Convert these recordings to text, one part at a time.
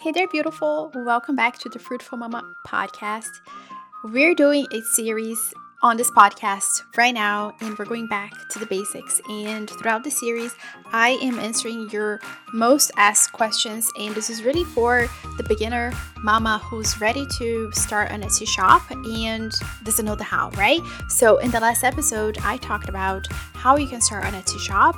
Hey there, beautiful. Welcome back to the Fruitful Mama podcast. We're doing a series on this podcast right now, and we're going back to the basics. And throughout the series, I am answering your most asked questions, and this is really for the beginner mama who's ready to start an Etsy shop and doesn't know the how, right? So, in the last episode, I talked about how you can start an Etsy shop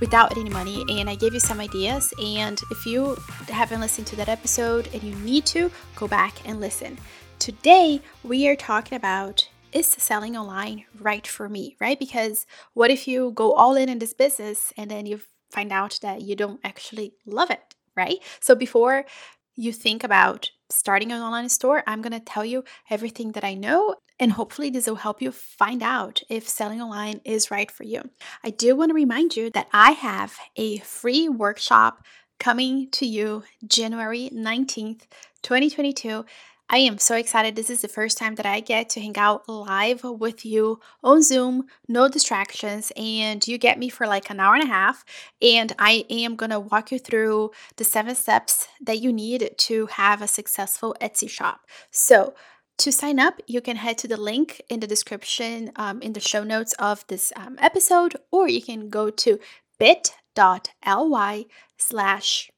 without any money and I gave you some ideas and if you haven't listened to that episode and you need to go back and listen. Today we are talking about is selling online right for me, right? Because what if you go all in in this business and then you find out that you don't actually love it, right? So before you think about starting an online store, I'm going to tell you everything that I know and hopefully, this will help you find out if selling online is right for you. I do want to remind you that I have a free workshop coming to you January 19th, 2022. I am so excited. This is the first time that I get to hang out live with you on Zoom, no distractions, and you get me for like an hour and a half. And I am going to walk you through the seven steps that you need to have a successful Etsy shop. So, to sign up, you can head to the link in the description um, in the show notes of this um, episode, or you can go to bit.ly slash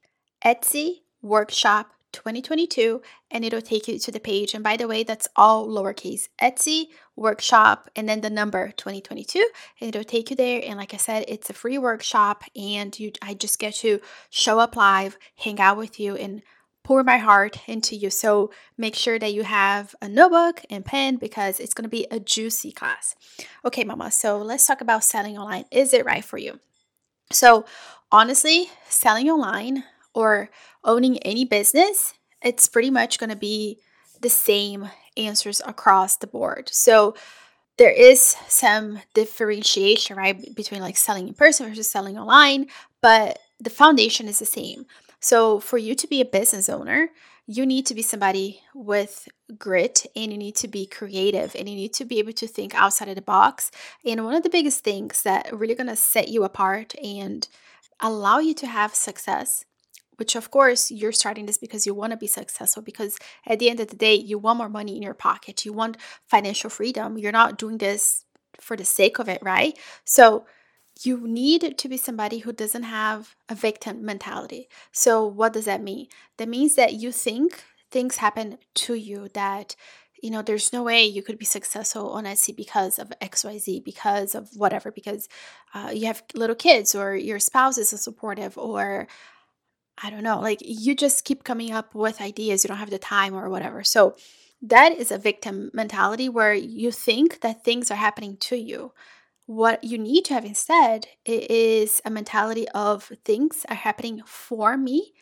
Etsy workshop 2022 and it'll take you to the page. And by the way, that's all lowercase Etsy workshop and then the number 2022 and it'll take you there. And like I said, it's a free workshop and you I just get to show up live, hang out with you and pour my heart into you. So make sure that you have a notebook and pen because it's going to be a juicy class. Okay, mama. So let's talk about selling online. Is it right for you? So, honestly, selling online or owning any business, it's pretty much going to be the same answers across the board. So, there is some differentiation, right, between like selling in person versus selling online, but the foundation is the same. So, for you to be a business owner, you need to be somebody with grit and you need to be creative and you need to be able to think outside of the box. And one of the biggest things that really going to set you apart and allow you to have success, which of course you're starting this because you want to be successful, because at the end of the day, you want more money in your pocket, you want financial freedom. You're not doing this for the sake of it, right? So, you need to be somebody who doesn't have a victim mentality. So, what does that mean? That means that you think things happen to you, that you know, there's no way you could be successful on Etsy because of XYZ, because of whatever, because uh, you have little kids or your spouse isn't supportive or I don't know, like you just keep coming up with ideas, you don't have the time or whatever. So, that is a victim mentality where you think that things are happening to you. What you need to have instead is a mentality of things are happening for me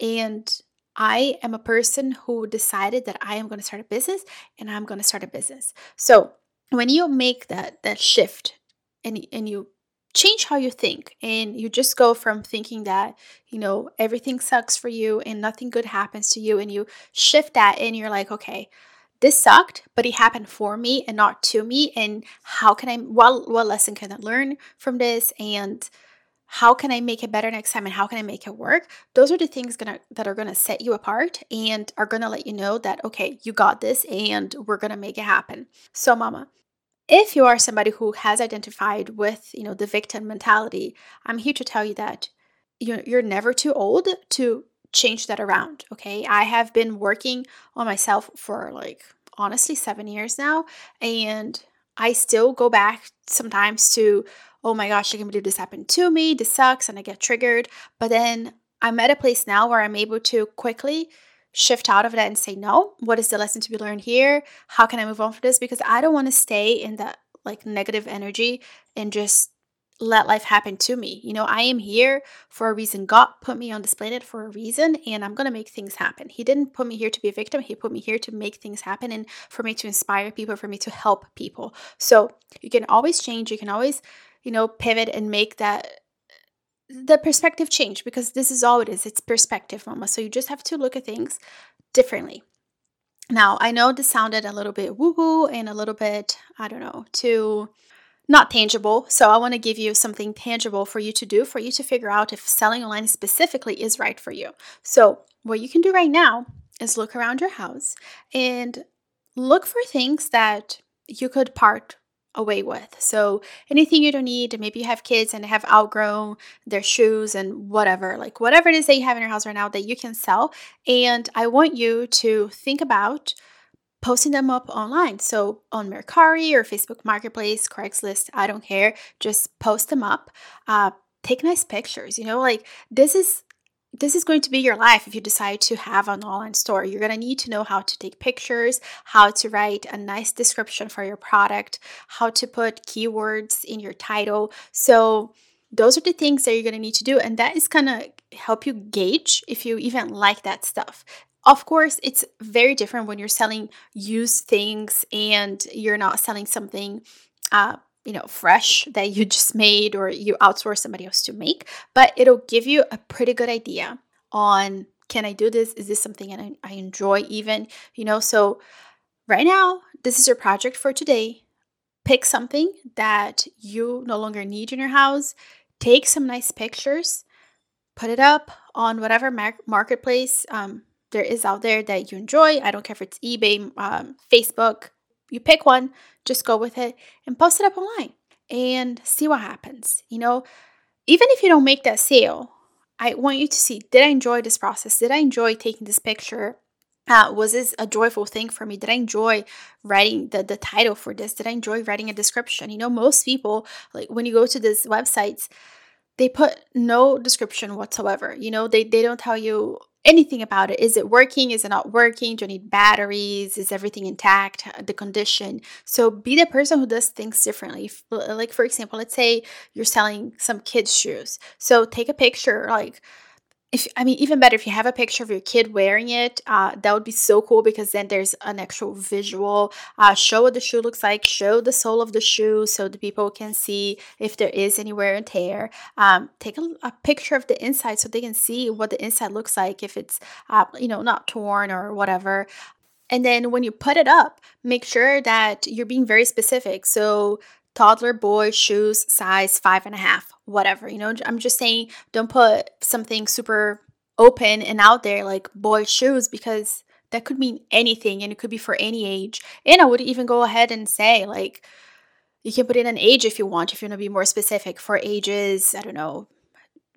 and I am a person who decided that I am going to start a business and I'm going to start a business. So, when you make that that shift and and you change how you think and you just go from thinking that, you know, everything sucks for you and nothing good happens to you and you shift that and you're like, okay, this sucked, but it happened for me and not to me. And how can I, what, what lesson can I learn from this? And how can I make it better next time? And how can I make it work? Those are the things gonna, that are going to set you apart and are going to let you know that, okay, you got this and we're going to make it happen. So, mama, if you are somebody who has identified with, you know, the victim mentality, I'm here to tell you that you're, you're never too old to change that around. Okay. I have been working on myself for like honestly seven years now. And I still go back sometimes to, oh my gosh, I can't believe this happened to me. This sucks. And I get triggered. But then I'm at a place now where I'm able to quickly shift out of that and say, no, what is the lesson to be learned here? How can I move on from this? Because I don't want to stay in that like negative energy and just let life happen to me. You know, I am here for a reason. God put me on this planet for a reason, and I'm going to make things happen. He didn't put me here to be a victim. He put me here to make things happen and for me to inspire people, for me to help people. So you can always change. You can always, you know, pivot and make that the perspective change because this is all it is. It's perspective, mama. So you just have to look at things differently. Now, I know this sounded a little bit woohoo and a little bit, I don't know, too not tangible. So I want to give you something tangible for you to do, for you to figure out if selling online specifically is right for you. So what you can do right now is look around your house and look for things that you could part away with. So anything you don't need, maybe you have kids and they have outgrown their shoes and whatever, like whatever it is that you have in your house right now that you can sell. And I want you to think about posting them up online. So on Mercari or Facebook Marketplace, Craigslist, I don't care. Just post them up. Uh, take nice pictures. You know, like this is this is going to be your life if you decide to have an online store. You're going to need to know how to take pictures, how to write a nice description for your product, how to put keywords in your title. So, those are the things that you're going to need to do. And that is going to help you gauge if you even like that stuff. Of course, it's very different when you're selling used things and you're not selling something uh, you know, fresh that you just made or you outsource somebody else to make, but it'll give you a pretty good idea on can I do this? Is this something that I, I enjoy even? You know, so right now, this is your project for today. Pick something that you no longer need in your house, take some nice pictures, put it up on whatever mar- marketplace um, there is out there that you enjoy. I don't care if it's eBay, um, Facebook, you pick one, just go with it and post it up online and see what happens. You know, even if you don't make that sale, I want you to see did I enjoy this process? Did I enjoy taking this picture? Uh, was this a joyful thing for me? Did I enjoy writing the, the title for this? Did I enjoy writing a description? You know, most people, like when you go to these websites, they put no description whatsoever. You know, they, they don't tell you anything about it. Is it working? Is it not working? Do I need batteries? Is everything intact? Uh, the condition. So be the person who does things differently. Like, for example, let's say you're selling some kids' shoes. So take a picture, like, if I mean, even better if you have a picture of your kid wearing it, uh, that would be so cool because then there's an actual visual. Uh, show what the shoe looks like, show the sole of the shoe so the people can see if there is any wear and tear. Um, take a, a, picture of the inside so they can see what the inside looks like if it's, uh, you know, not torn or whatever. And then when you put it up, make sure that you're being very specific. So toddler boy shoes size five and a half whatever you know i'm just saying don't put something super open and out there like boy shoes because that could mean anything and it could be for any age. And i would even go ahead and say like you can put in an age if you want if you want to be more specific for ages i don't know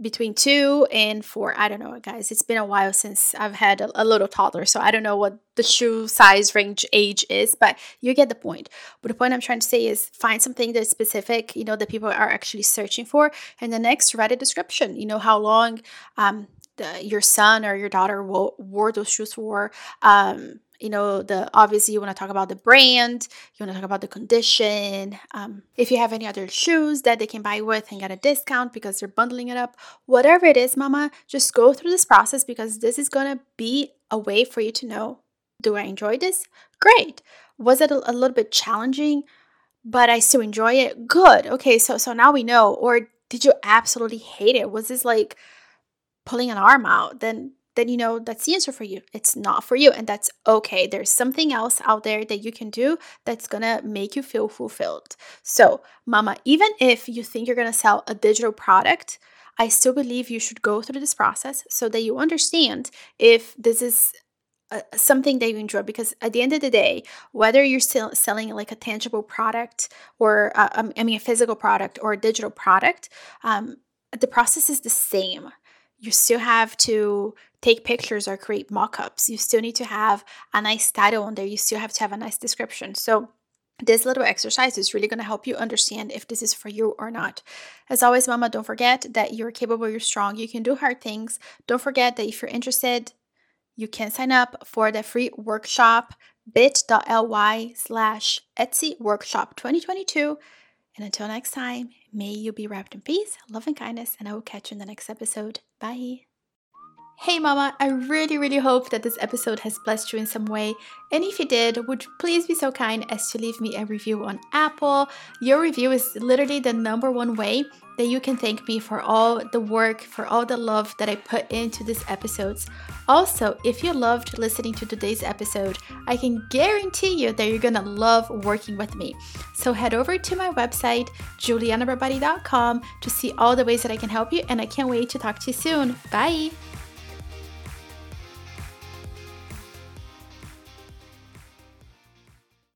between two and four. I don't know, guys. It's been a while since I've had a, a, little toddler, so I don't know what the shoe size range age is, but you get the point. But the point I'm trying to say is find something that's specific, you know, that people are actually searching for. And the next, write a description. You know, how long um, the, your son or your daughter will, wore those shoes for. Um, you know the obviously you want to talk about the brand you want to talk about the condition um, if you have any other shoes that they can buy with and get a discount because they're bundling it up whatever it is mama just go through this process because this is going to be a way for you to know do i enjoy this? Great. Was it a, a little bit challenging but i still enjoy it? Good. Okay so so now we know. Or did you absolutely hate it? Was this like pulling an arm out? Then then you know that's the answer for you. It's not for you, and that's okay. There's something else out there that you can do that's gonna make you feel fulfilled. So, mama, even if you think you're gonna sell a digital product, I still believe you should go through this process so that you understand if this is uh, something that you enjoy because at the end of the day whether you're still selling like a tangible product or uh, um, i mean a physical product or a digital product um, the process is the same you still have to take pictures or create mock-ups you still need to have a nice title on there you still have to have a nice description so this little exercise is really going to help you understand if this is for you or not. As always, mama, don't forget that you're capable, you're strong, you can do hard things. Don't forget that if you're interested, you can sign up for the free workshop bit.ly slash Etsy workshop 2022. And until next time, may you be wrapped in peace, love, and kindness, and I will catch you in the next episode. Bye. Hey mama, I really really hope that this episode has blessed you in some way. And if you did, would you please be so kind as to leave me a review on Apple? Your review is literally the number one way that you can thank me for all the work, for all the love that I put into these episodes. Also, if you loved listening to today's episode, I can guarantee you that you're gonna love working with me. So head over to my website, julianabarbati.com, to see all the ways that I can help you, and I can't wait to talk to you soon. Bye!